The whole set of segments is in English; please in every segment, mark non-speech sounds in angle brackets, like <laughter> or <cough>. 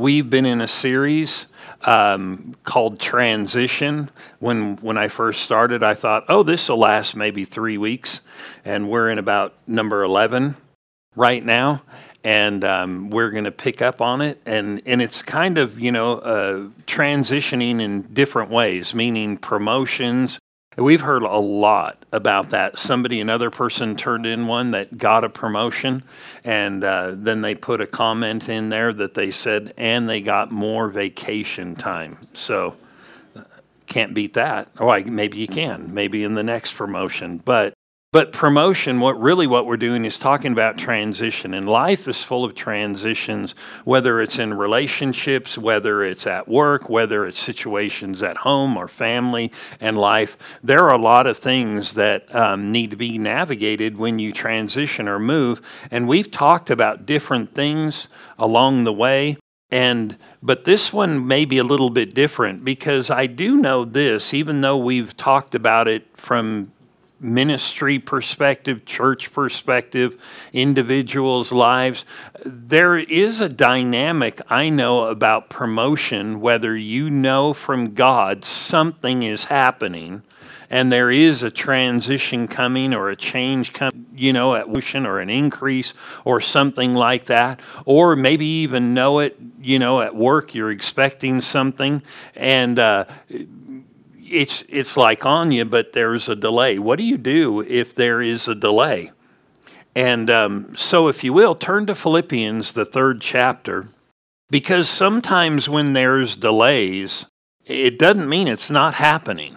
We've been in a series um, called Transition. When when I first started, I thought, oh, this will last maybe three weeks, and we're in about number eleven right now, and um, we're going to pick up on it, and and it's kind of you know uh, transitioning in different ways, meaning promotions We've heard a lot about that. Somebody, another person turned in one that got a promotion, and uh, then they put a comment in there that they said, and they got more vacation time. So, can't beat that. Or maybe you can, maybe in the next promotion. But but promotion, what really what we're doing is talking about transition. And life is full of transitions, whether it's in relationships, whether it's at work, whether it's situations at home or family and life. There are a lot of things that um, need to be navigated when you transition or move. And we've talked about different things along the way. And but this one may be a little bit different because I do know this, even though we've talked about it from ministry perspective, church perspective, individuals' lives. There is a dynamic I know about promotion, whether you know from God something is happening and there is a transition coming or a change coming, you know, at motion or an increase or something like that, or maybe even know it, you know, at work you're expecting something and uh, it's it's like on you, but there's a delay. What do you do if there is a delay? And um, so, if you will, turn to Philippians, the third chapter, because sometimes when there's delays, it doesn't mean it's not happening.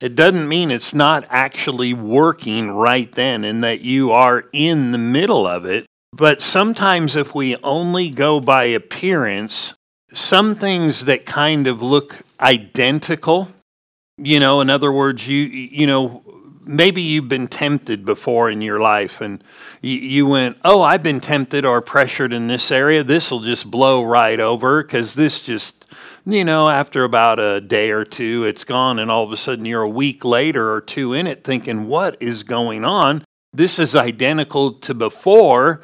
It doesn't mean it's not actually working right then and that you are in the middle of it. But sometimes, if we only go by appearance, some things that kind of look identical you know, in other words, you you know, maybe you've been tempted before in your life and you, you went, "Oh, I've been tempted or pressured in this area. This will just blow right over cuz this just you know, after about a day or two, it's gone, and all of a sudden you're a week later or two in it thinking, What is going on? This is identical to before.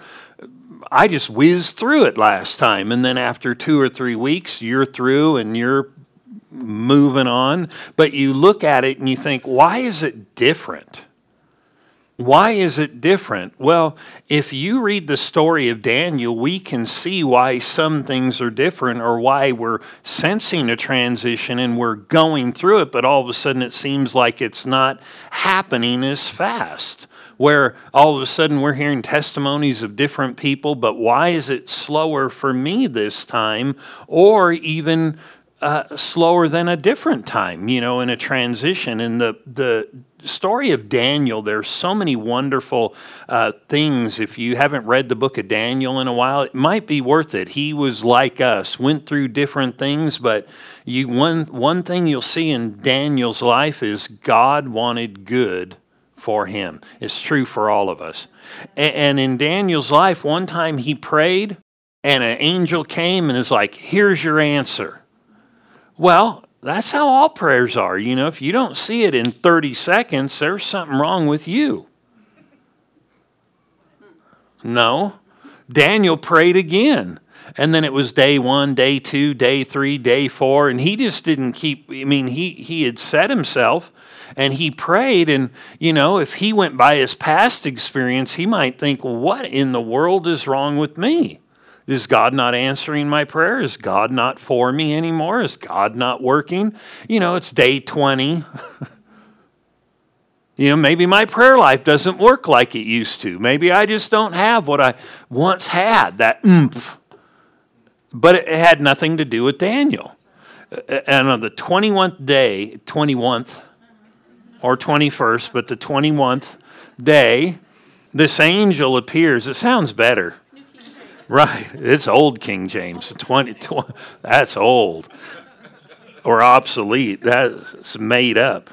I just whizzed through it last time. And then after two or three weeks, you're through and you're moving on, but you look at it and you think, why is it different? Why is it different? Well, if you read the story of Daniel, we can see why some things are different or why we're sensing a transition and we're going through it, but all of a sudden it seems like it's not happening as fast. Where all of a sudden we're hearing testimonies of different people, but why is it slower for me this time? Or even uh, slower than a different time, you know, in a transition. And the the story of Daniel, there's so many wonderful uh, things. If you haven't read the book of Daniel in a while, it might be worth it. He was like us, went through different things, but you one one thing you'll see in Daniel's life is God wanted good for him. It's true for all of us. And, and in Daniel's life, one time he prayed, and an angel came and is like, "Here's your answer." Well, that's how all prayers are. You know, if you don't see it in 30 seconds, there's something wrong with you. No. Daniel prayed again. And then it was day one, day two, day three, day four. And he just didn't keep, I mean, he, he had set himself and he prayed. And, you know, if he went by his past experience, he might think, what in the world is wrong with me? Is God not answering my prayer? Is God not for me anymore? Is God not working? You know, it's day 20. <laughs> you know, maybe my prayer life doesn't work like it used to. Maybe I just don't have what I once had, that oomph. But it had nothing to do with Daniel. And on the 21st day, 21st or 21st, but the 21st day, this angel appears. It sounds better. Right. It's old King James. 20, 20, that's old or obsolete. That's made up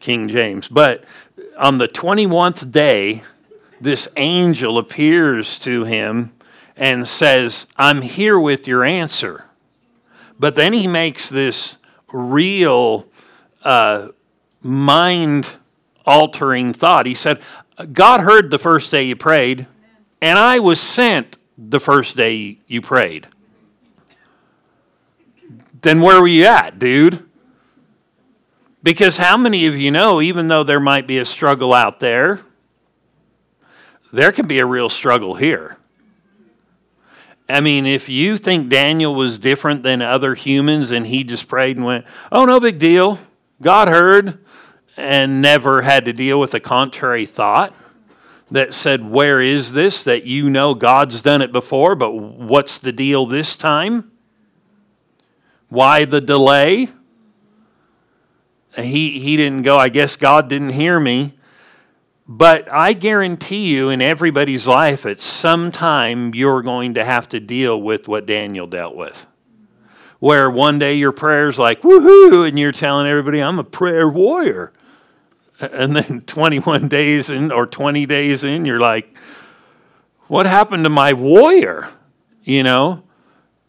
King James. But on the 21st day, this angel appears to him and says, I'm here with your answer. But then he makes this real uh, mind altering thought. He said, God heard the first day you prayed, and I was sent the first day you prayed. then where were you at, dude? Because how many of you know, even though there might be a struggle out there, there can be a real struggle here. I mean, if you think Daniel was different than other humans and he just prayed and went, oh, no big deal, God heard, and never had to deal with a contrary thought that said, Where is this? That you know God's done it before, but what's the deal this time? Why the delay? He, he didn't go, I guess God didn't hear me. But I guarantee you, in everybody's life, at some time, you're going to have to deal with what Daniel dealt with. Where one day your prayer's like, woohoo, and you're telling everybody, I'm a prayer warrior. And then <laughs> 21 days in, or 20 days in, you're like, what happened to my warrior? You know,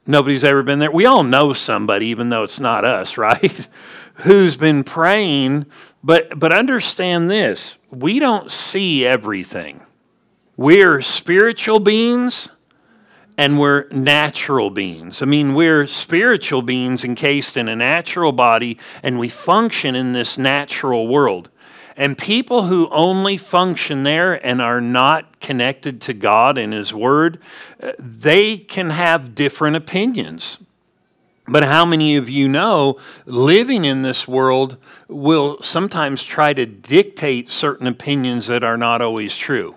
nobody's ever been there. We all know somebody, even though it's not us, <laughs> right? Who's been praying but, but understand this we don't see everything. We're spiritual beings and we're natural beings. I mean, we're spiritual beings encased in a natural body and we function in this natural world. And people who only function there and are not connected to God and His Word, uh, they can have different opinions. But how many of you know living in this world will sometimes try to dictate certain opinions that are not always true?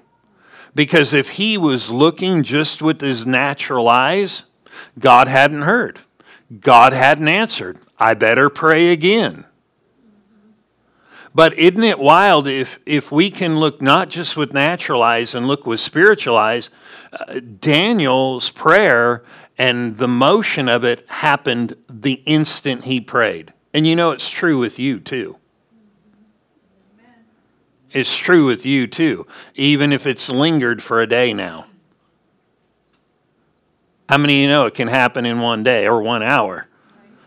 Because if he was looking just with his natural eyes, God hadn't heard, God hadn't answered. I better pray again. But isn't it wild if, if we can look not just with natural eyes and look with spiritual eyes? Uh, Daniel's prayer and the motion of it happened the instant he prayed. And you know it's true with you too. It's true with you too, even if it's lingered for a day now. How many of you know it can happen in one day or one hour?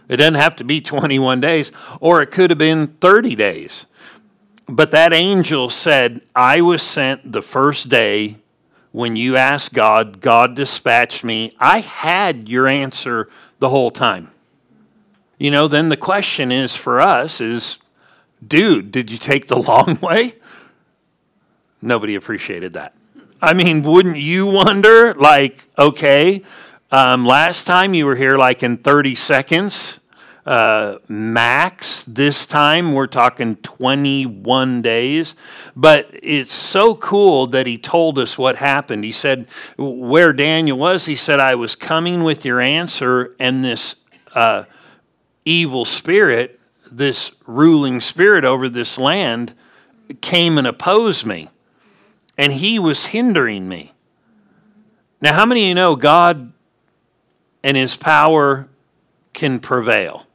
It doesn't have to be 21 days, or it could have been 30 days. But that angel said, I was sent the first day when you asked God, God dispatched me. I had your answer the whole time. You know, then the question is for us is, dude, did you take the <laughs> long way? Nobody appreciated that. I mean, wouldn't you wonder, like, okay, um, last time you were here like in 30 seconds, uh, max. This time we're talking 21 days. But it's so cool that he told us what happened. He said, where Daniel was, he said, I was coming with your answer, and this uh, evil spirit, this ruling spirit over this land, came and opposed me. And he was hindering me. Now, how many of you know God and his power can prevail?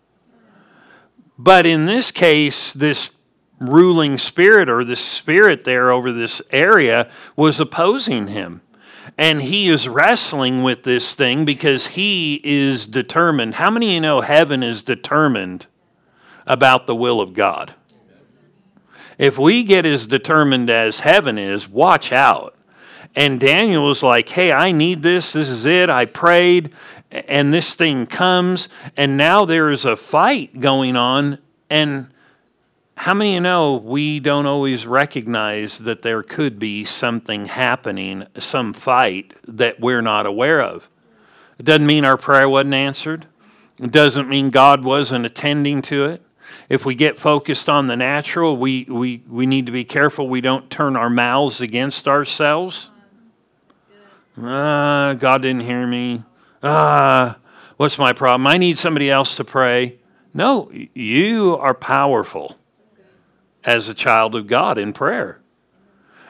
But in this case, this ruling spirit or this spirit there over this area was opposing him. And he is wrestling with this thing because he is determined. How many of you know heaven is determined about the will of God? If we get as determined as heaven is, watch out. And Daniel was like, hey, I need this. This is it. I prayed and this thing comes, and now there is a fight going on. And how many of you know we don't always recognize that there could be something happening, some fight that we're not aware of? It doesn't mean our prayer wasn't answered, it doesn't mean God wasn't attending to it. If we get focused on the natural, we, we, we need to be careful we don't turn our mouths against ourselves. Uh, God didn't hear me ah, what's my problem? I need somebody else to pray. No, you are powerful as a child of God in prayer.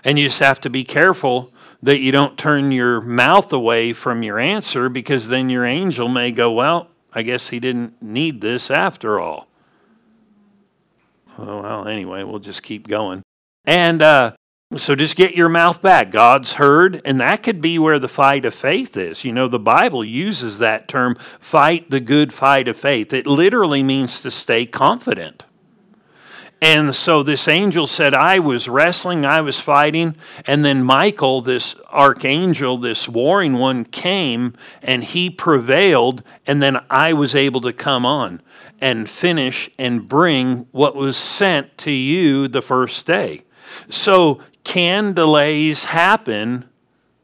And you just have to be careful that you don't turn your mouth away from your answer because then your angel may go, Well, I guess he didn't need this after all. Well, anyway, we'll just keep going. And uh, so just get your mouth back. God's heard, and that could be where the fight of faith is. You know, the Bible uses that term, fight the good fight of faith. It literally means to stay confident. And so this angel said, I was wrestling, I was fighting. And then Michael, this archangel, this warring one, came and he prevailed. And then I was able to come on and finish and bring what was sent to you the first day. So, can delays happen,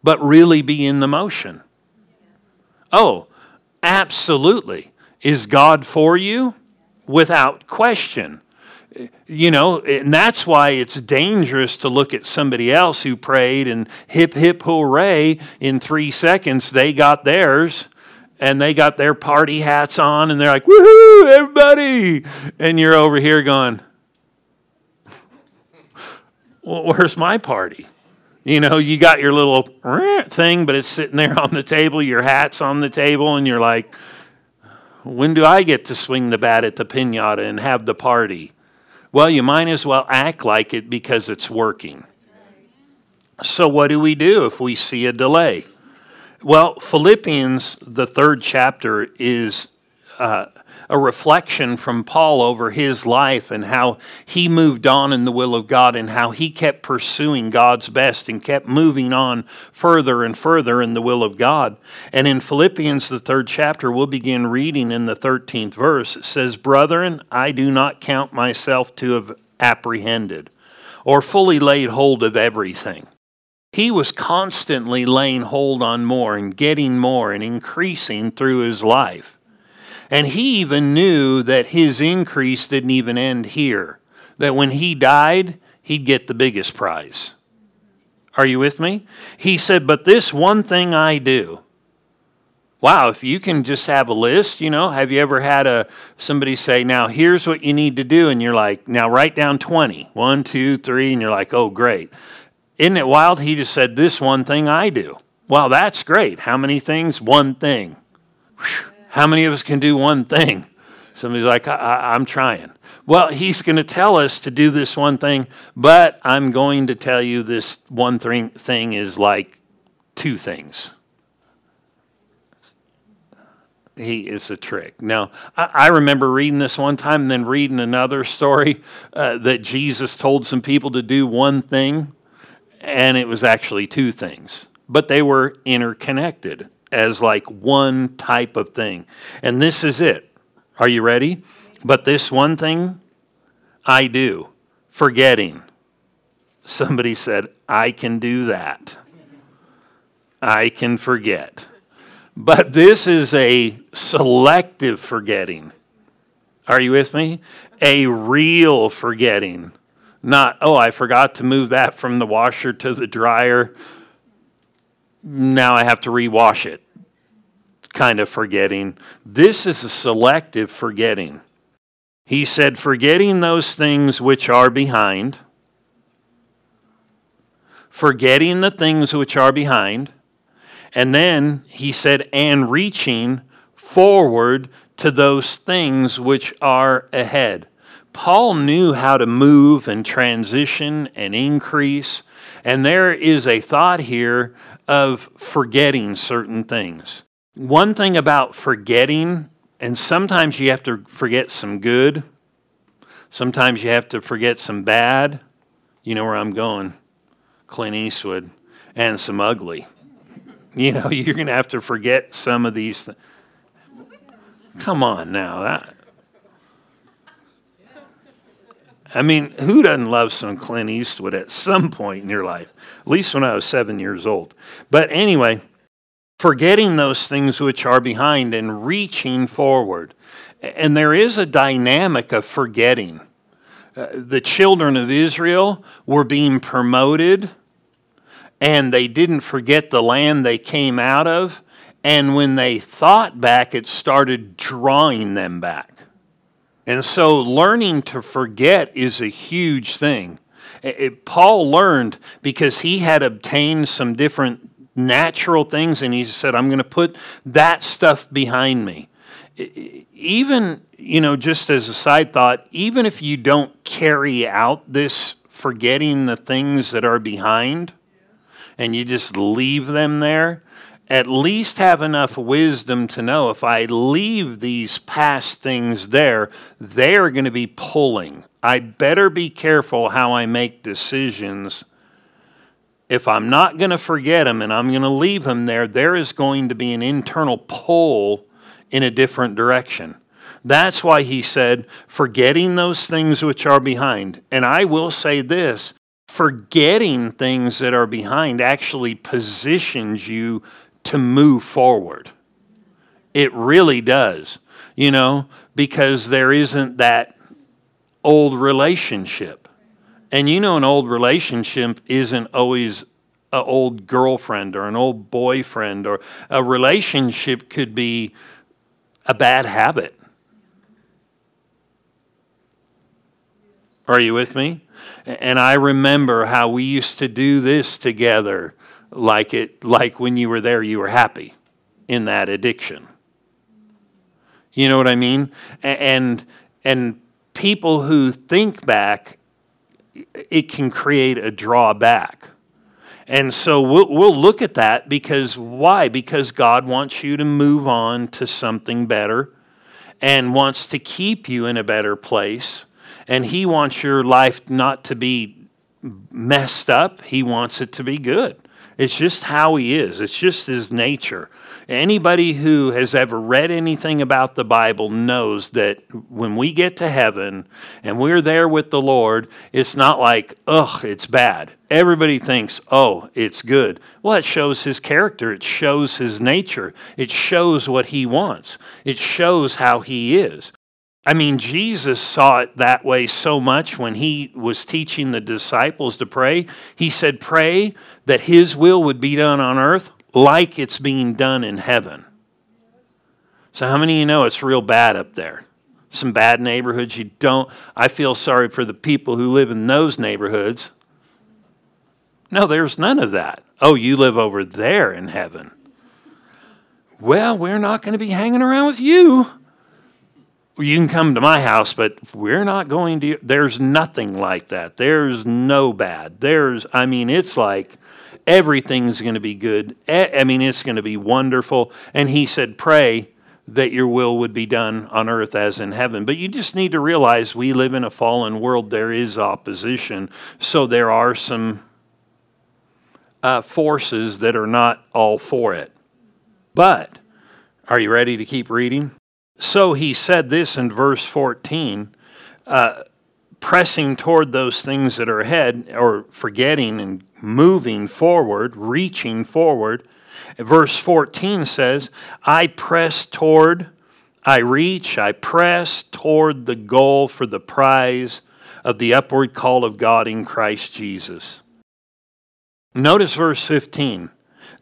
but really be in the motion? Oh, absolutely. Is God for you? Without question you know, and that's why it's dangerous to look at somebody else who prayed and hip, hip, hooray, in three seconds they got theirs and they got their party hats on and they're like, woohoo, everybody. And you're over here going, where's my party? You know, you got your little <laughs> thing, but it's sitting there on the table, your hat's on the table, and you're like, when do I get to swing the bat at the pinata and have the party? Well, you might as well act like it because it's working. So, what do we do if we see a delay? Well, Philippians, the third chapter, is uh, a reflection from Paul over his life and how he moved on in the will of God and how he kept pursuing God's best and kept moving on further and further in the will of God. And in Philippians, the third chapter, we'll begin reading in the 13th verse. It says, Brethren, I do not count myself to have apprehended or fully laid hold of everything. He was constantly laying hold on more and getting more and increasing through his life. And he even knew that his increase didn't even end here, that when he died, he'd get the biggest prize. Are you with me? He said, But this one thing I do. Wow, if you can just have a list, you know, have you ever had a somebody say, now here's what you need to do, and you're like, now write down 20. One, two, three, and you're like, oh great. Isn't it wild? He just said, This one thing I do. Wow, that's great. How many things? One thing. Whew. How many of us can do one thing? Somebody's like, I, am trying. Well, he's going to tell us to do this one thing, but I'm going to tell you this one thing, thing is like two things. He is a trick. Now, I, I remember reading this one time and then reading another story uh, that Jesus told some people to do one thing, and it was actually two things, but they were interconnected as like one type of thing. And this is it. Are you ready? But this one thing I do, forgetting. Somebody said, I can do that. I can forget. But this is a selective forgetting. Are you with me? A real forgetting. Not, oh, I forgot to move that from the washer to the dryer now I have to rewash it kind of forgetting. This is a selective forgetting. He said, forgetting those things which are behind, forgetting the things which are behind, and then he said, and reaching forward to those things which are ahead. Paul knew how to move and transition and increase. And there is a thought here of forgetting certain things. One thing about forgetting, and sometimes you have to forget some good, sometimes you have to forget some bad. You know where I'm going Clint Eastwood, and some ugly. <laughs> You know, you're going to have to forget some of these. Th- Come on now. That, I mean, who doesn't love some Clint Eastwood at some point in your life? At least when I was seven years old. But anyway, forgetting those things which are behind and reaching forward. And there is a dynamic of forgetting. Uh, the children of Israel were being promoted, and they didn't forget the land they came out of. And when they thought back, it started drawing them back. And so learning to forget is a huge thing. It, Paul learned because he had obtained some different natural things and he said, I'm going to put that stuff behind me. Even, you know, just as a side thought, even if you don't carry out this forgetting the things that are behind and you just leave them there, at least have enough wisdom to know if I leave these past things there, they're going to be pulling I better be careful how I make decisions. If I'm not going to forget them and I'm going to leave them there, there is going to be an internal pull in a different direction. That's why he said, forgetting those things which are behind. And I will say this forgetting things that are behind actually positions you to move forward. It really does, you know, because there isn't that old relationship. And you know, an old relationship isn't always an old girlfriend or an old boyfriend, or a relationship could be a bad habit. Are you with me? And I remember how we used to do this together, like it, like when you were there, you were happy in that addiction. You know what I mean? And and people who think back, it can create a drawback. And so we'll, we'll look at that because why? Because God wants you to move on to something better and wants to keep you in a better place and He wants your life not to be messed up, He wants it to be good. It's just how He is, it's just His nature. Anybody who has ever read anything about the Bible knows that when we get to heaven and we're there with the Lord, it's not like, ugh, it's bad. Everybody thinks, oh, it's good. Well, it shows his character, it shows his nature, it shows what he wants, it shows how he is. I mean, Jesus saw it that way so much when he was teaching the disciples to pray. He said, Pray that his will would be done on earth like it's being done in heaven. So, how many of you know it's real bad up there? Some bad neighborhoods you don't. I feel sorry for the people who live in those neighborhoods. No, there's none of that. Oh, you live over there in heaven. Well, we're not going to be hanging around with you you can come to my house, but we're not going to. There's nothing like that. There's no bad. There's, I mean, it's like everything's going to be good. I mean, it's going to be wonderful. And he said, Pray that your will would be done on earth as in heaven. But you just need to realize we live in a fallen world. There is opposition. So there are some uh, forces that are not all for it. But are you ready to keep reading? So he said this in verse 14 uh, pressing toward those things that are ahead, or forgetting and moving forward, reaching forward. Verse 14 says, I press toward, I reach, I press toward the goal for the prize of the upward call of God in Christ Jesus. Notice verse 15.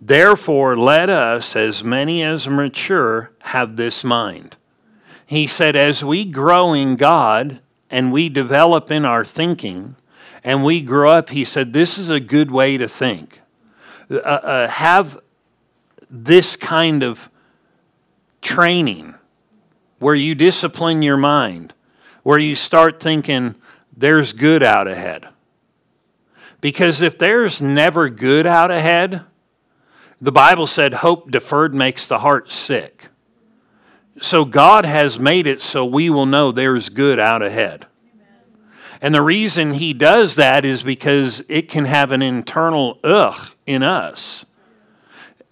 Therefore, let us, as many as mature, have this mind he said, as we grow in God and we develop in our thinking and we grow up, he said, this is a good way to think. Uh, uh, have this kind of training where you discipline your mind, where you start thinking, there's good out ahead. Because if there's never good out ahead, the Bible said hope deferred makes the heart sick. So God has made it so we will know there's good out ahead. And the reason he does that is because it can have an internal ugh in us.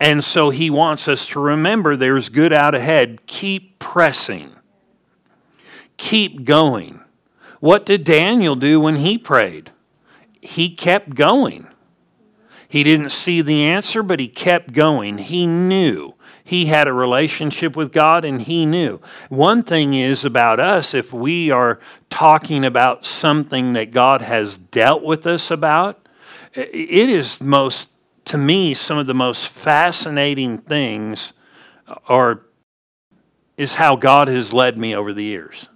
And so he wants us to remember there's good out ahead. Keep pressing, keep going. What did Daniel do when he prayed? He kept going. He didn't see the answer, but he kept going. He knew he had a relationship with God and he knew. One thing is about us, if we are talking about something that God has dealt with us about, it is most, to me, some of the most fascinating things are is how God has led me over the years.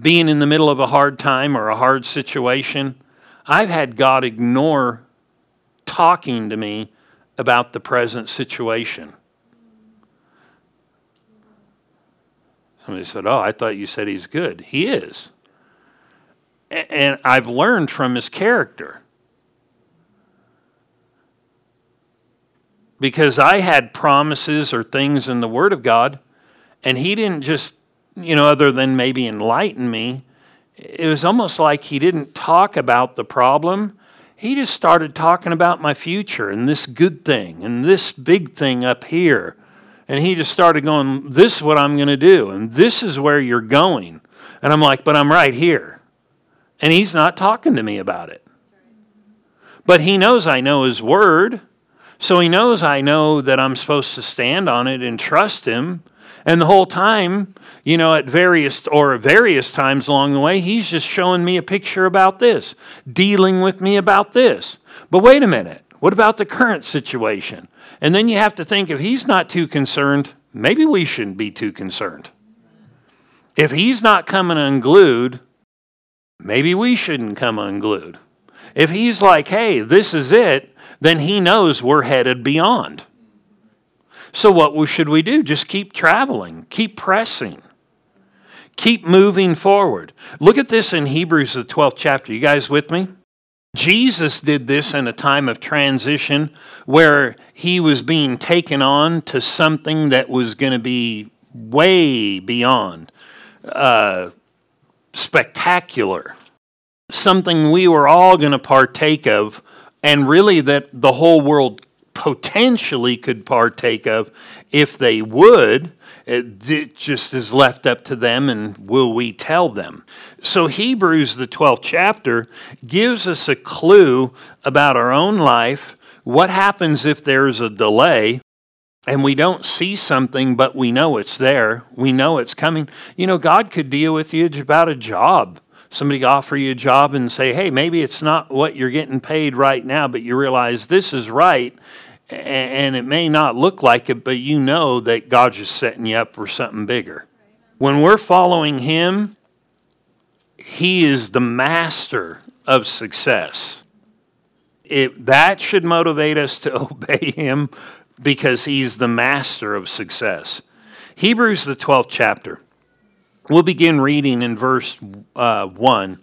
Being in the middle of a hard time or a hard situation, I've had God ignore talking to me about the present situation. Somebody said, Oh, I thought you said he's good. He is. And I've learned from his character. Because I had promises or things in the Word of God, and he didn't just, you know, other than maybe enlighten me, it was almost like he didn't talk about the problem. He just started talking about my future and this good thing and this big thing up here. And he just started going, This is what I'm going to do, and this is where you're going. And I'm like, But I'm right here. And he's not talking to me about it. But he knows I know his word. So he knows I know that I'm supposed to stand on it and trust him. And the whole time, you know, at various or various times along the way, he's just showing me a picture about this, dealing with me about this. But wait a minute, what about the current situation? And then you have to think if he's not too concerned, maybe we shouldn't be too concerned. If he's not coming unglued, maybe we shouldn't come unglued. If he's like, hey, this is it, then he knows we're headed beyond. So, what should we do? Just keep traveling, keep pressing, keep moving forward. Look at this in Hebrews, the 12th chapter. You guys with me? Jesus did this in a time of transition where he was being taken on to something that was going to be way beyond uh, spectacular, something we were all going to partake of, and really that the whole world potentially could partake of if they would. It just is left up to them, and will we tell them? So, Hebrews, the 12th chapter, gives us a clue about our own life. What happens if there's a delay and we don't see something, but we know it's there? We know it's coming. You know, God could deal with you about a job somebody offer you a job and say, hey, maybe it's not what you're getting paid right now, but you realize this is right and it may not look like it, but you know that God's just setting you up for something bigger. When we're following Him, He is the master of success. It, that should motivate us to <laughs> obey Him because He's the master of success. Hebrews, the 12th chapter. We'll begin reading in verse uh, 1,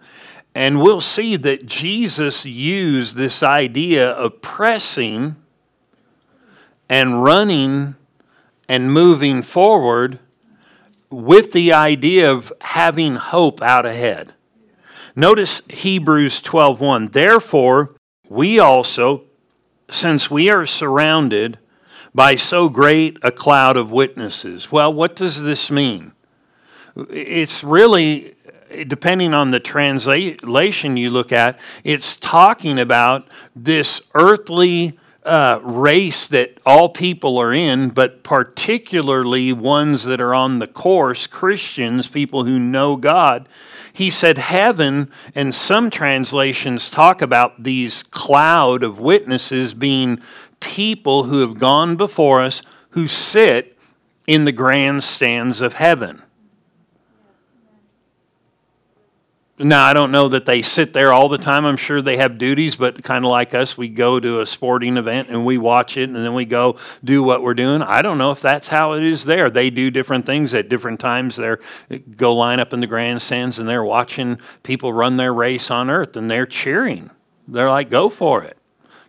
and we'll see that Jesus used this idea of pressing and running and moving forward with the idea of having hope out ahead. Notice Hebrews 12:1. Therefore, we also since we are surrounded by so great a cloud of witnesses. Well, what does this mean? It's really depending on the translation you look at, it's talking about this earthly uh, race that all people are in, but particularly ones that are on the course, Christians, people who know God. He said heaven, and some translations talk about these cloud of witnesses being people who have gone before us who sit in the grandstands of heaven. Now, I don't know that they sit there all the time. I'm sure they have duties, but kind of like us, we go to a sporting event and we watch it and then we go do what we're doing. I don't know if that's how it is there. They do different things at different times. They eh, go line up in the grandstands and they're watching people run their race on earth and they're cheering. They're like, go for it.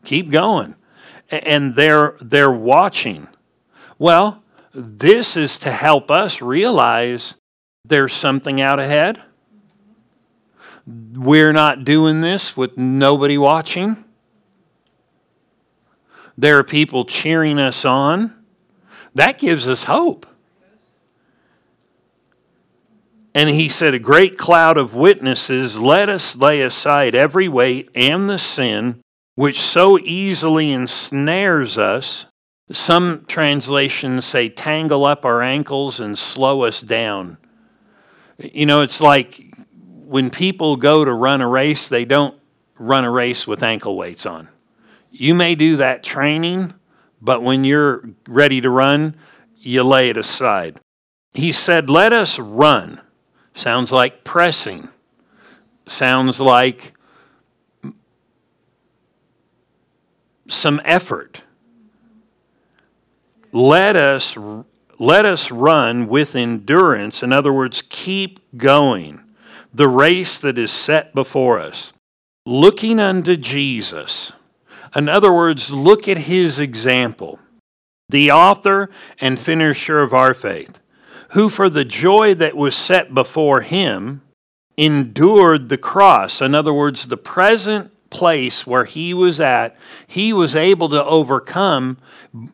Keep going. And they're, they're watching. Well, this is to help us realize there's something out ahead we're not doing this with nobody watching. There are people cheering us on. That gives us hope. And he said, A great cloud of witnesses, let us lay aside every weight and the sin which so easily ensnares us. Some translations say, tangle up our ankles and slow us down. You know, it's like when people go to run a race, they don't run a race with ankle weights on. You may do that training, but when you're ready to run, you lay it aside. He said, Let us run. Sounds like pressing. Sounds like some effort. Let us let us run with endurance. In other words, keep going the race that is set before us, looking unto Jesus. In other words, look at his example, the author and finisher of our faith, who for the joy that was set before him endured the cross. In other words, the present place where he was at, he was able to overcome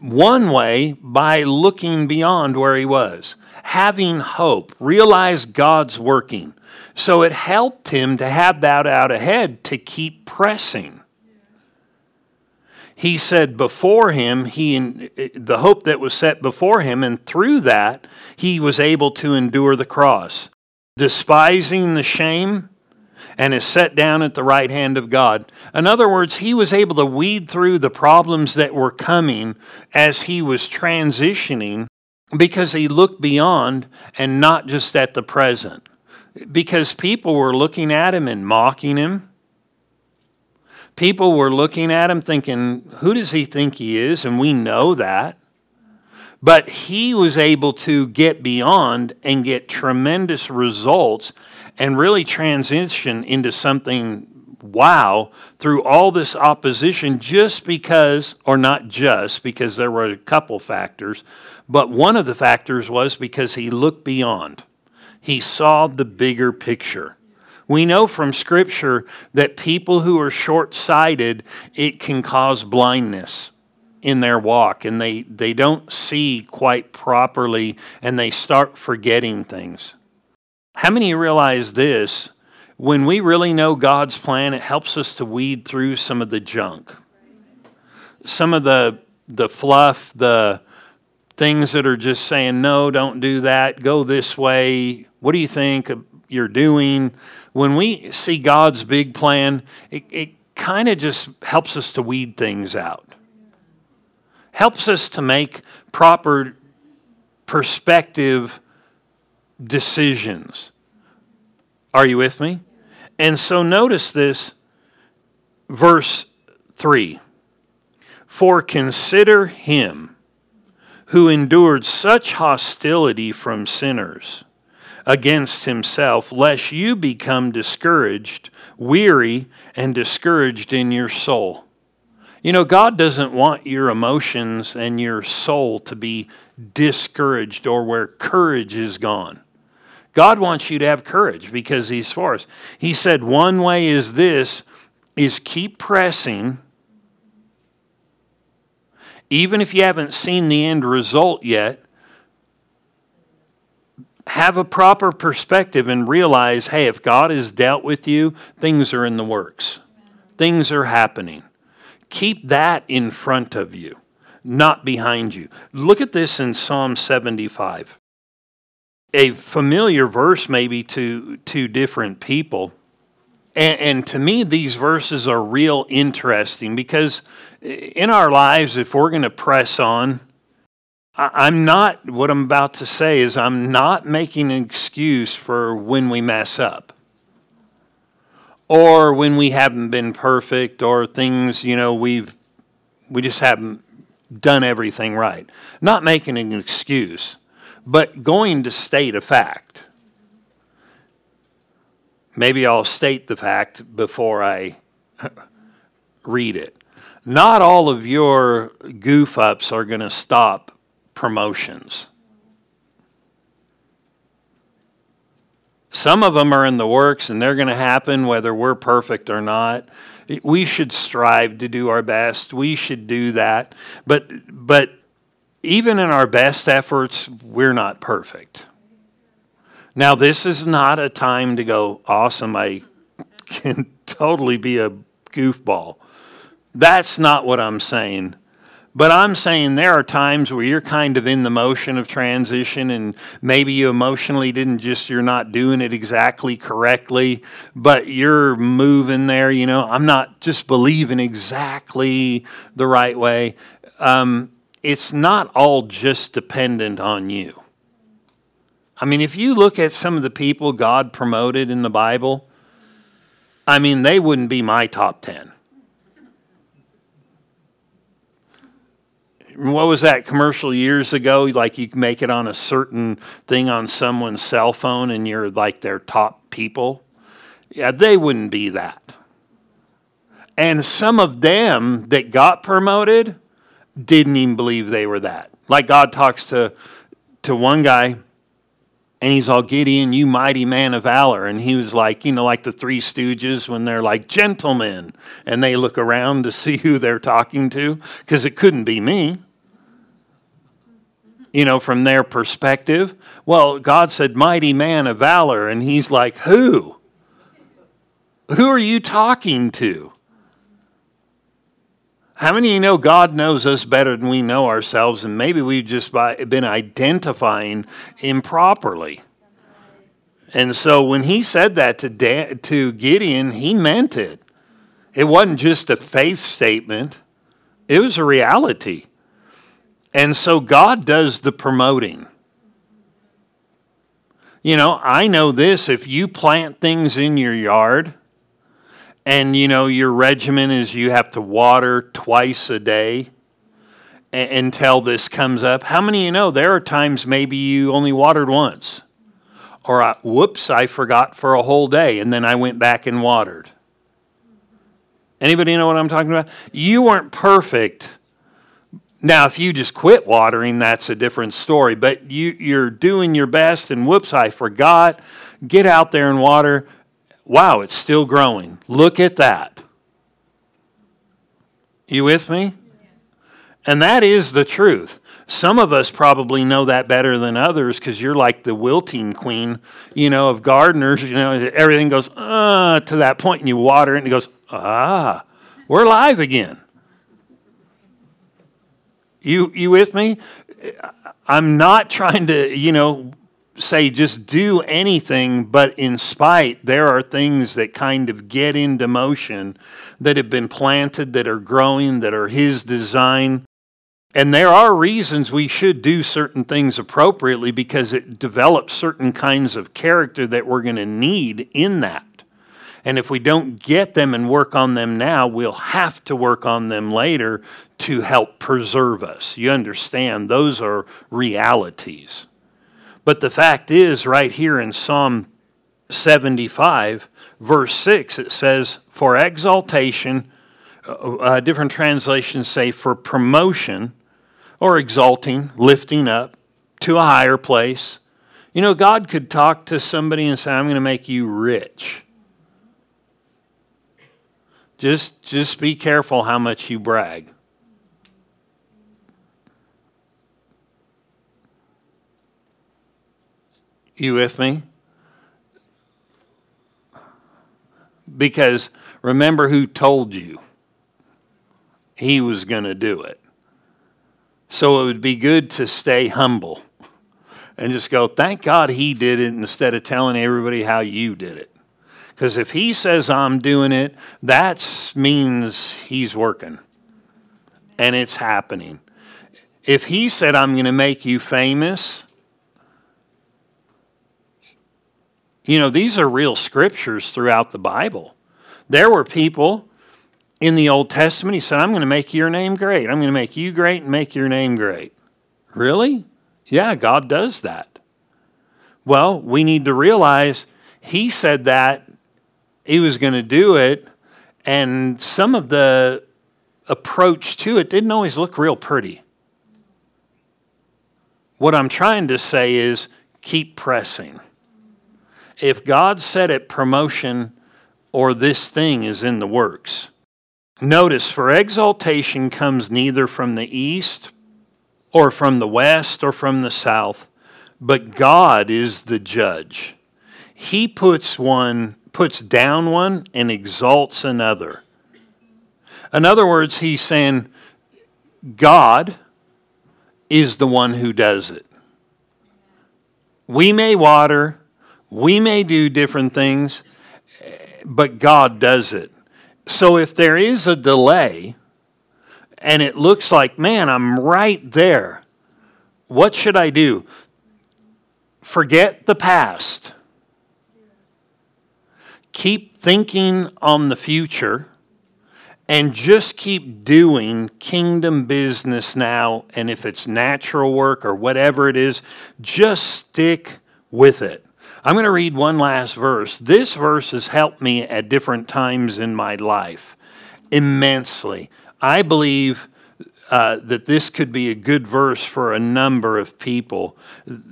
one way by looking beyond where he was, having hope, realize God's working. So it helped him to have that out ahead to keep pressing. He said before him, he eh, the hope that was set before him, and through that he was able to endure the cross, despising the shame and is set down at the right hand of God. In other words, he was able to weed through the problems that were coming as he was transitioning because he looked beyond and not just at the present. Because people were looking at him and mocking him. People were looking at him thinking, who does he think he is? And we know that. But he was able to get beyond and get tremendous results and really transition into something wow through all this opposition just because, or not just because there were a couple factors, but one of the factors was because he looked beyond. He saw the bigger picture. We know from Scripture that people who are short sighted, it can cause blindness in their walk and they, they don't see quite properly and they start forgetting things. How many realize this? When we really know God's plan, it helps us to weed through some of the junk. Some of the the fluff, the things that are just saying, no, don't do that, go this way. What do you think you're doing? When we see God's big plan, it, it kind of just helps us to weed things out, helps us to make proper perspective decisions. Are you with me? And so notice this, verse 3 For consider him who endured such hostility from sinners against himself, lest you become discouraged, weary, and discouraged in your soul. You know, God doesn't want your emotions and your soul to be discouraged or where courage is gone. God wants you to have courage because He's for us. He said, one way is this is keep pressing. Even if you haven't seen the end result yet, have a proper perspective and realize hey, if God has dealt with you, things are in the works, things are happening. Keep that in front of you, not behind you. Look at this in Psalm 75 a familiar verse maybe to to different people. And, and, to me, these verses are real interesting because in our lives, if we're going to press on, I'm not, what I'm about to say is, I'm not making an excuse for when we mess up or when we haven't been perfect or things, you know, we've, we just haven't done everything right. Not making an excuse but going to state a fact. Maybe I'll state the fact before I <laughs> read it. Not all of your goof ups are going to stop promotions. Some of them are in the works and they're going to happen whether we're perfect or not. We should strive to do our best. We should do that. But but even in our best efforts, we're not perfect. Now, this is not a time to go, awesome, I <laughs> can totally be a goofball. That's not what I'm saying. But I'm saying there are times where you're kind of in the motion of transition and maybe you emotionally didn't just, you're not doing it exactly correctly, but you're moving there. You know, I'm not just believing exactly the right way. Um, it's not all just dependent on you. I mean, if you look at some of the people God promoted in the Bible, I mean, they wouldn't be my top 10. What was that commercial years ago? Like you make it on a certain thing on someone's cell phone and you're like their top people. Yeah, they wouldn't be that. And some of them that got promoted, didn't even believe they were that. Like God talks to, to one guy, And he's all Gideon, you mighty man of valor. And he was like, you know, like the three stooges when they're like, gentlemen. And they look around to see who they're talking to, because it couldn't be me you know, from their perspective. Well, God said, mighty man of valor. And he's like, who? Who are you talking to? How many of you know God knows us better than we know ourselves, and maybe we've just been identifying improperly? And so when he said that to, to Gideon, he meant it. It wasn't just a faith statement, it was a reality. And so God does the promoting. You know, I know this if you plant things in your yard and, you know, your regimen is you have to water twice a day until this comes up. How many of you know there are times maybe you only watered once? Or, I, whoops, I forgot for a whole day and then I went back and watered. Anybody know what I'm talking about? You weren't perfect now, if you just quit watering, that's a different story. But you, you're doing your best, and whoops, I forgot. Get out there and water. Wow, it's still growing. Look at that. You with me? And that is the truth. Some of us probably know that better than others because you're like the wilting queen, you know, of gardeners. You know, everything goes uh, to that point, and you water it, and it goes, ah, we're alive again. You you with me? I'm not trying to, you know, say just do anything, but in spite, there are things that kind of get into motion that have been planted, that are growing, that are His design. And there are reasons we should do certain things appropriately because it develops certain kinds of character that we're going to need in that. And if we don't get them and work on them now, we'll have to work on them later to help preserve us. You understand? Those are realities. But the fact is, right here in Psalm 75, verse 6, it says, For exaltation, uh, uh, different translations say for promotion or exalting, lifting up to a higher place. You know, God could talk to somebody and say, I'm going to make you rich. Just, just be careful how much you brag. You with me? Because remember who told you he was going to do it. So it would be good to stay humble and just go, thank God he did it instead of telling everybody how you did it. Because if he says I'm doing it, that means he's working and it's happening. If he said, I'm going to make you famous, you know, these are real scriptures throughout the Bible. There were people in the Old Testament, he said, I'm going to make your name great. I'm going to make you great and make your name great. Really? Yeah, God does that. Well, we need to realize he said that he was going to do it, and some of the approach to it didn't always look real pretty. What I'm trying to say is keep pressing. If God said it, promotion or this thing is in the works. Notice, for exaltation comes neither from the east or from the west or from the south, but God is the judge. He puts one puts down one and exalts another. In other words, he's saying God is the one who does it. We may water, we may do different things, but God does it. So if there is a delay and it looks like, man, I'm right there, what should I do? Forget the past keep thinking on the future and just keep doing kingdom business now. And if it's natural work or whatever it is, just stick with it. I'm going to read one last verse. This verse has helped me at different times in my life immensely. I believe uh, that this could be a good verse for a number of people.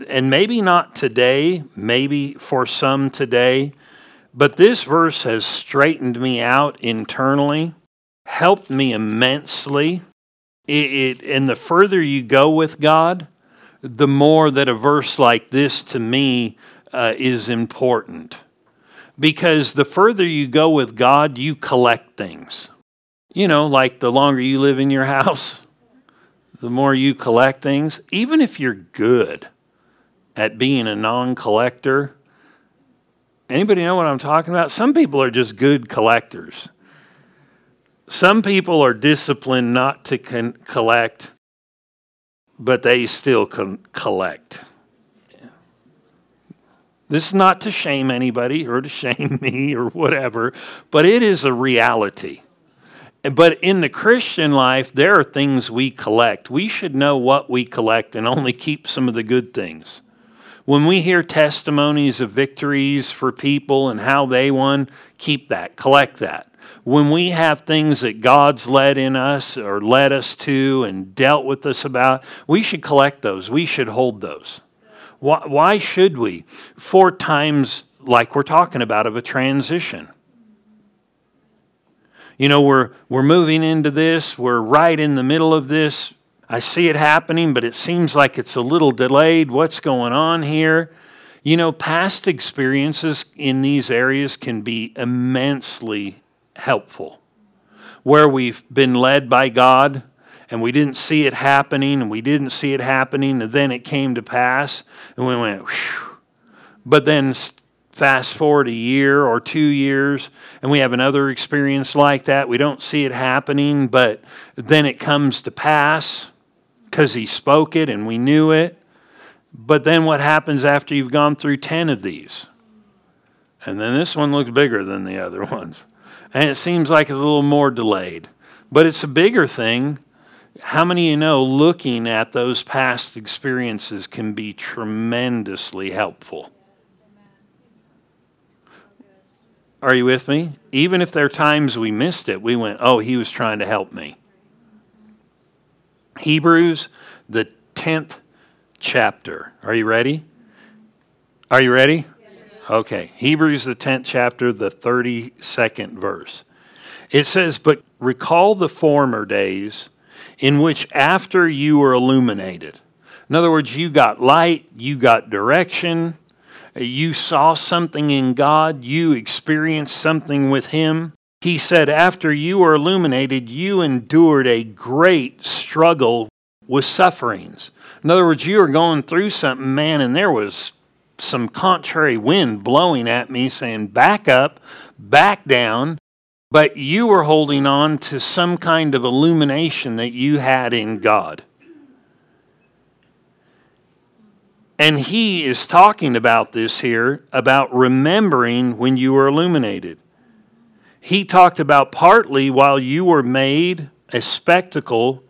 And maybe not today, maybe for some today, but this verse has straightened me out internally, helped me immensely. It, it, and the further you go with God, the more that a verse like this to me uh, is important. Because the further you go with God, you collect things. You know, like the longer you live in your <laughs> house, the more you collect things. Even if you're good at being a non collector, anybody know what I'm talking about? Some people are just good collectors. Some people are disciplined not to con- collect, but they still collect. This is not to shame anybody or to <laughs> shame me or whatever, but it is a reality. But in the Christian life, there are things we collect. We should know what we collect and only keep some of the good things. When we hear testimonies of victories for people and how they won, keep that, collect that. When we have things that God's led in us or led us to and dealt with us about, we should collect those. We should hold those. Why, why should we? For times, like we're talking about, of a transition. You know, we're, we're moving into this, we're right in the middle of this. I see it happening, but it seems like it's a little delayed. What's going on here? You know, past experiences in these areas can be immensely helpful. Where we've been led by God, and we didn't see it happening and we didn't see it happening and then it came to pass and we went Whew. but then fast forward a year or two years and we have another experience like that we don't see it happening but then it comes to pass because he spoke it and we knew it but then what happens after you've gone through 10 of these and then this one looks bigger than the other <laughs> ones and it seems like it's a little more delayed but it's a bigger thing how many of you know looking at those past experiences can be tremendously helpful? Are you with me? Even if there are times we missed it, we went, oh, he was trying to help me. Hebrews, the 10th chapter. Are you ready? Are you ready? Okay. Hebrews, the 10th chapter, the 32nd verse. It says, But recall the former days in which after you were illuminated, in other words, you got light, you got direction, you saw something in God, you experienced something with Him. He said, after you were illuminated, you endured a great struggle with sufferings. In other words, you were going through something, man, and there was some contrary wind blowing at me saying, back up, back down but you were holding on to some kind of illumination that you had in God. And he is talking about this here about remembering when you were illuminated. He talked about partly while you were made a spectacle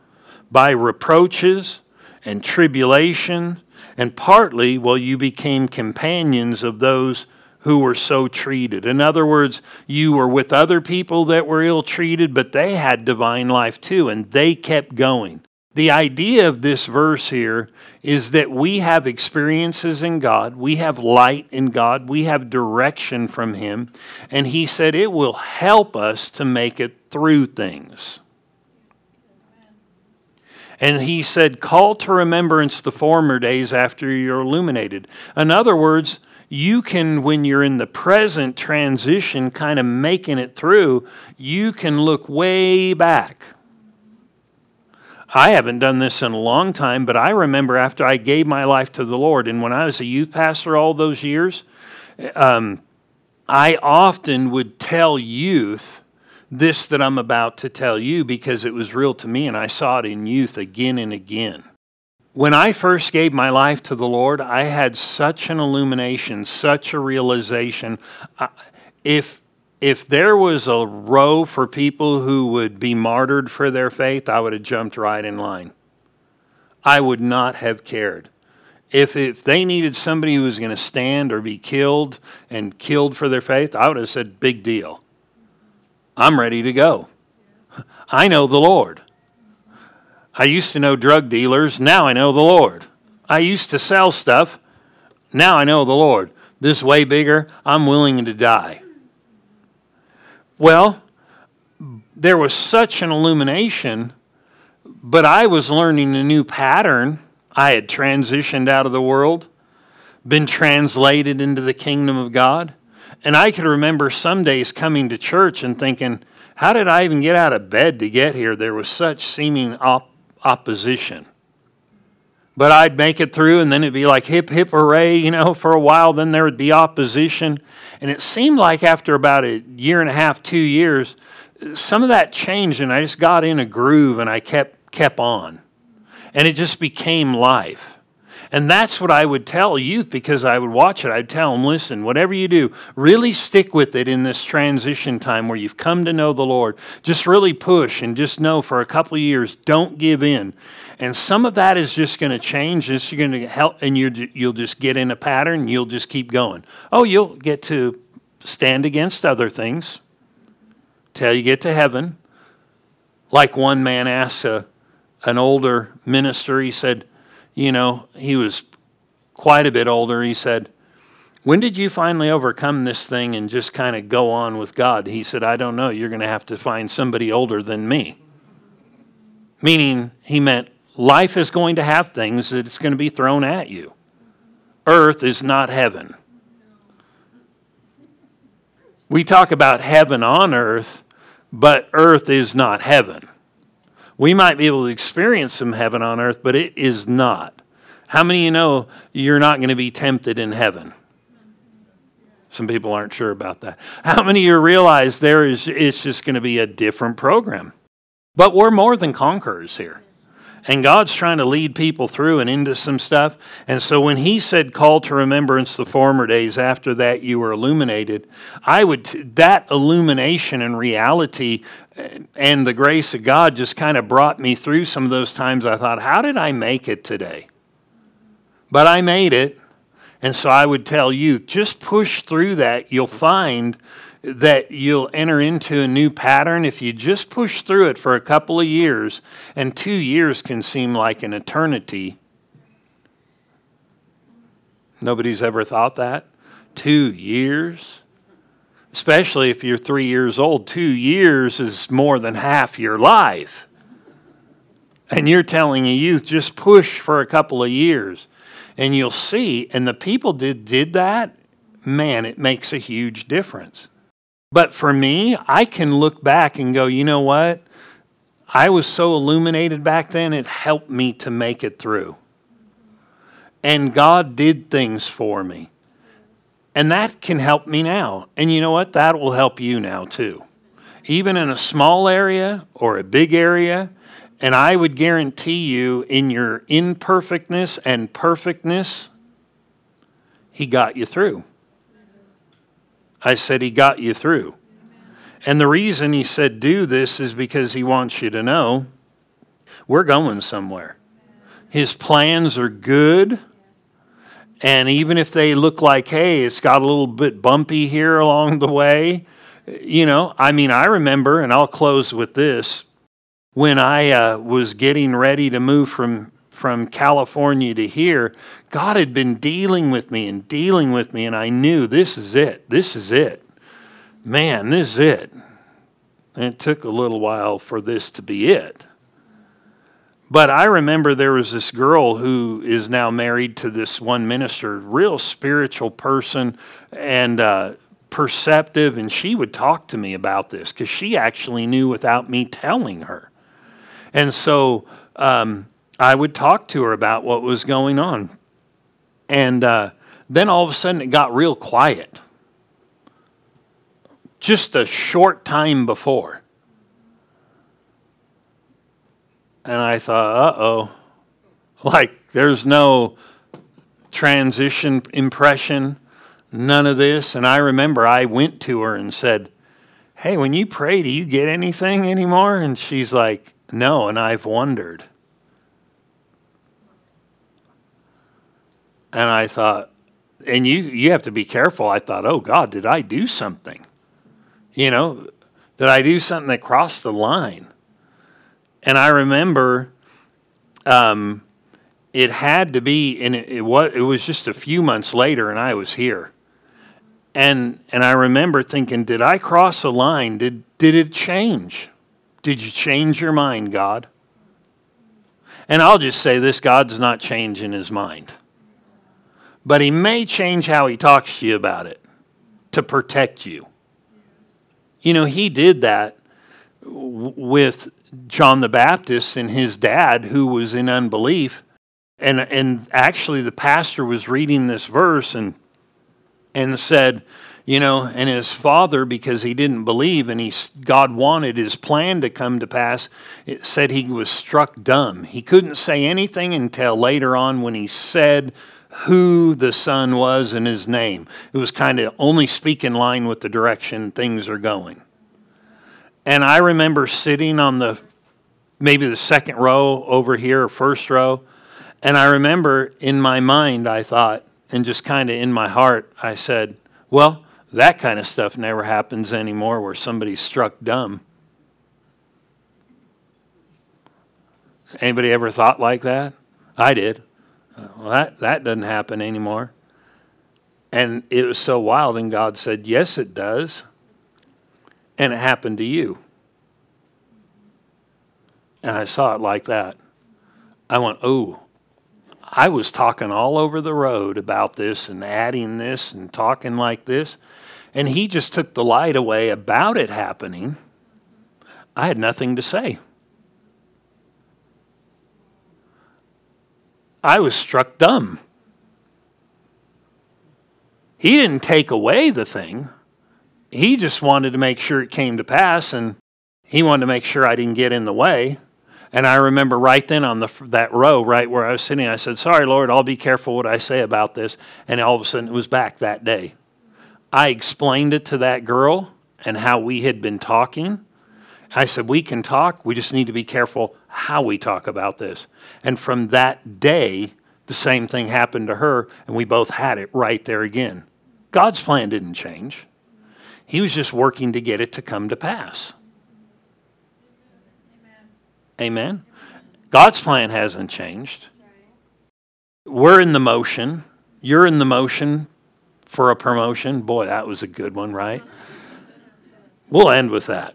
by reproaches and tribulation, and partly while you became companions of those who were so treated. In other words, you were with other people that were ill treated, but they had divine life too, and they kept going. The idea of this verse here is that we have experiences in God, we have light in God, we have direction from Him, and He said it will help us to make it through things. And he said, Call to remembrance the former days after you're illuminated. In other words, you can, when you're in the present transition, kind of making it through, you can look way back. I haven't done this in a long time, but I remember after I gave my life to the Lord, and when I was a youth pastor all those years, um, I often would tell youth this that I'm about to tell you because it was real to me, and I saw it in youth again and again when I first gave my life to the Lord, I had such an illumination, such a realization. If if there was a row for people who would be martyred for their faith, I would have jumped right in line. I would not have cared. If, if they needed somebody who was going to stand or be killed and killed for their faith, I would have said, big deal. I'm ready to go. I know the Lord. I used to know drug dealers. Now I know the Lord. I used to sell stuff. Now I know the Lord. This way bigger. I'm willing to die. Well, there was such an illumination, but I was learning a new pattern. I had transitioned out of the world, been translated into the kingdom of God. And I could remember some days coming to church and thinking, how did I even get out of bed to get here? There was such seeming op- opposition. But I'd make it through, and then it'd be like hip, hip, hooray, you know, for a while. Then there would be opposition. And it seemed like after about a year and a half, two years, some of that changed, and I just got in a groove and I kept, kept on. And it just became life. And that's what I would tell youth because I would watch it. I'd tell them, listen, whatever you do, really stick with it in this transition time where you've come to know the Lord. Just really push and just know for a couple of years, don't give in. And some of that is just going to change. It's going to help, and you you'll just get in a pattern. You'll just keep going. Oh, you'll get to stand against other things till you get to heaven. Like one man asked a, an older minister, he said, you know, he was quite a bit older. He said, When did you finally overcome this thing and just kind of go on with God? He said, I don't know. You're going to have to find somebody older than me. Meaning, he meant life is going to have things that it's going to be thrown at you. Earth is not heaven. We talk about heaven on earth, but earth is not heaven. We might be able to experience some heaven on earth, but it is not. How many of you know you're not going to be tempted in heaven? Some people aren't sure about that. How many of you realize there is it's just going to be a different program? But we're more than conquerors here. And God's trying to lead people through and into some stuff. And so when he said, call to remembrance the former days, after that you were illuminated, I would, that illumination and reality eh, and the grace of God just kind of brought me through some of those times I thought, how did I make it today? But I made it. And so I would tell you, just push through that. You'll find that you'll enter into a new pattern if you just push through it for a couple of years, and two years can seem like an eternity. Nobody's ever thought that? Two years? Especially if you're three years old, two years is more than half your life. And you're telling a youth, just push for a couple of years. And you'll see, and the people did, did that, man, it makes a huge difference. But for me, I can look back and go, you know what? I was so illuminated back then, it helped me to make it through. And God did things for me. And that can help me now. And you know what? That will help you now too. Even in a small area or a big area. And I would guarantee you, in your imperfectness and perfectness, He got you through. I said, He got you through. And the reason He said do this is because He wants you to know we're going somewhere. His plans are good. And even if they look like, hey, it's got a little bit bumpy here along the way, you know, I mean, I remember, and I'll close with this when I uh, was getting ready to move from from California to here, God had been dealing with me and dealing with me, and I knew this is it. This is it. Man, this is it. And it took a little while for this to be it. But I remember there was this girl who is now married to this one minister, real spiritual person and uh, perceptive, and she would talk to me about this because she actually knew without me telling her. And so um, I would talk to her about what was going on. And uh, then all of a sudden it got real quiet. Just a short time before. And I thought, uh oh. Like there's no transition impression, none of this. And I remember I went to her and said, Hey, when you pray, do you get anything anymore? And she's like, No. And I've wondered. And I thought, and you, you have to be careful. I thought, oh God, did I do something? You know, did I do something that crossed the line? And I remember um, it had to be, and it, it was it was just a few months later, and I was here, and and I remember thinking, did I cross a line? Did did it change? Did you change your mind, God? And I'll just say this: God's not changing His mind, but He may change how He talks to you about it to protect you. You know, He did that with John the Baptist and his dad, who was in unbelief. And, and actually, the pastor was reading this verse and, and said, you know, and his father, because he didn't believe and he, God wanted his plan to come to pass, it said he was struck dumb. He couldn't say anything until later on when he said who the son was and his name. It was kind of only speak in line with the direction things are going. And I remember sitting on the maybe the second row over here or first row. And I remember in my mind, I thought, and just kind of in my heart, I said, well, that kind of stuff never happens anymore where somebody's struck dumb. Anybody ever thought like that? I did. Well, that, that doesn't happen anymore. And it was so wild, and God said, Yes, it does and it happened to you. And I saw it like that. I went, oh, I was talking all over the road about this and adding this and talking like this. And he just took the light away about it happening. I had nothing to say. I was struck dumb. He didn't take away the thing he just wanted to make sure it came to pass and he wanted to make sure I didn't get in the way. And I remember right then on the, that row, right where I was sitting, I said, Sorry, Lord, I'll be careful what I say about this. And all of a sudden it was back that day. I explained it to that girl and how we had been talking. I said, We can talk, we just need to be careful how we talk about this. And from that day, the same thing happened to her, and we both had it right there again. God's plan didn't change. He was just working to get it to come to pass. Amen. God's plan hasn't changed. We're in the motion. You're in the motion for a promotion. Boy, that was a good one, right? We'll end with that.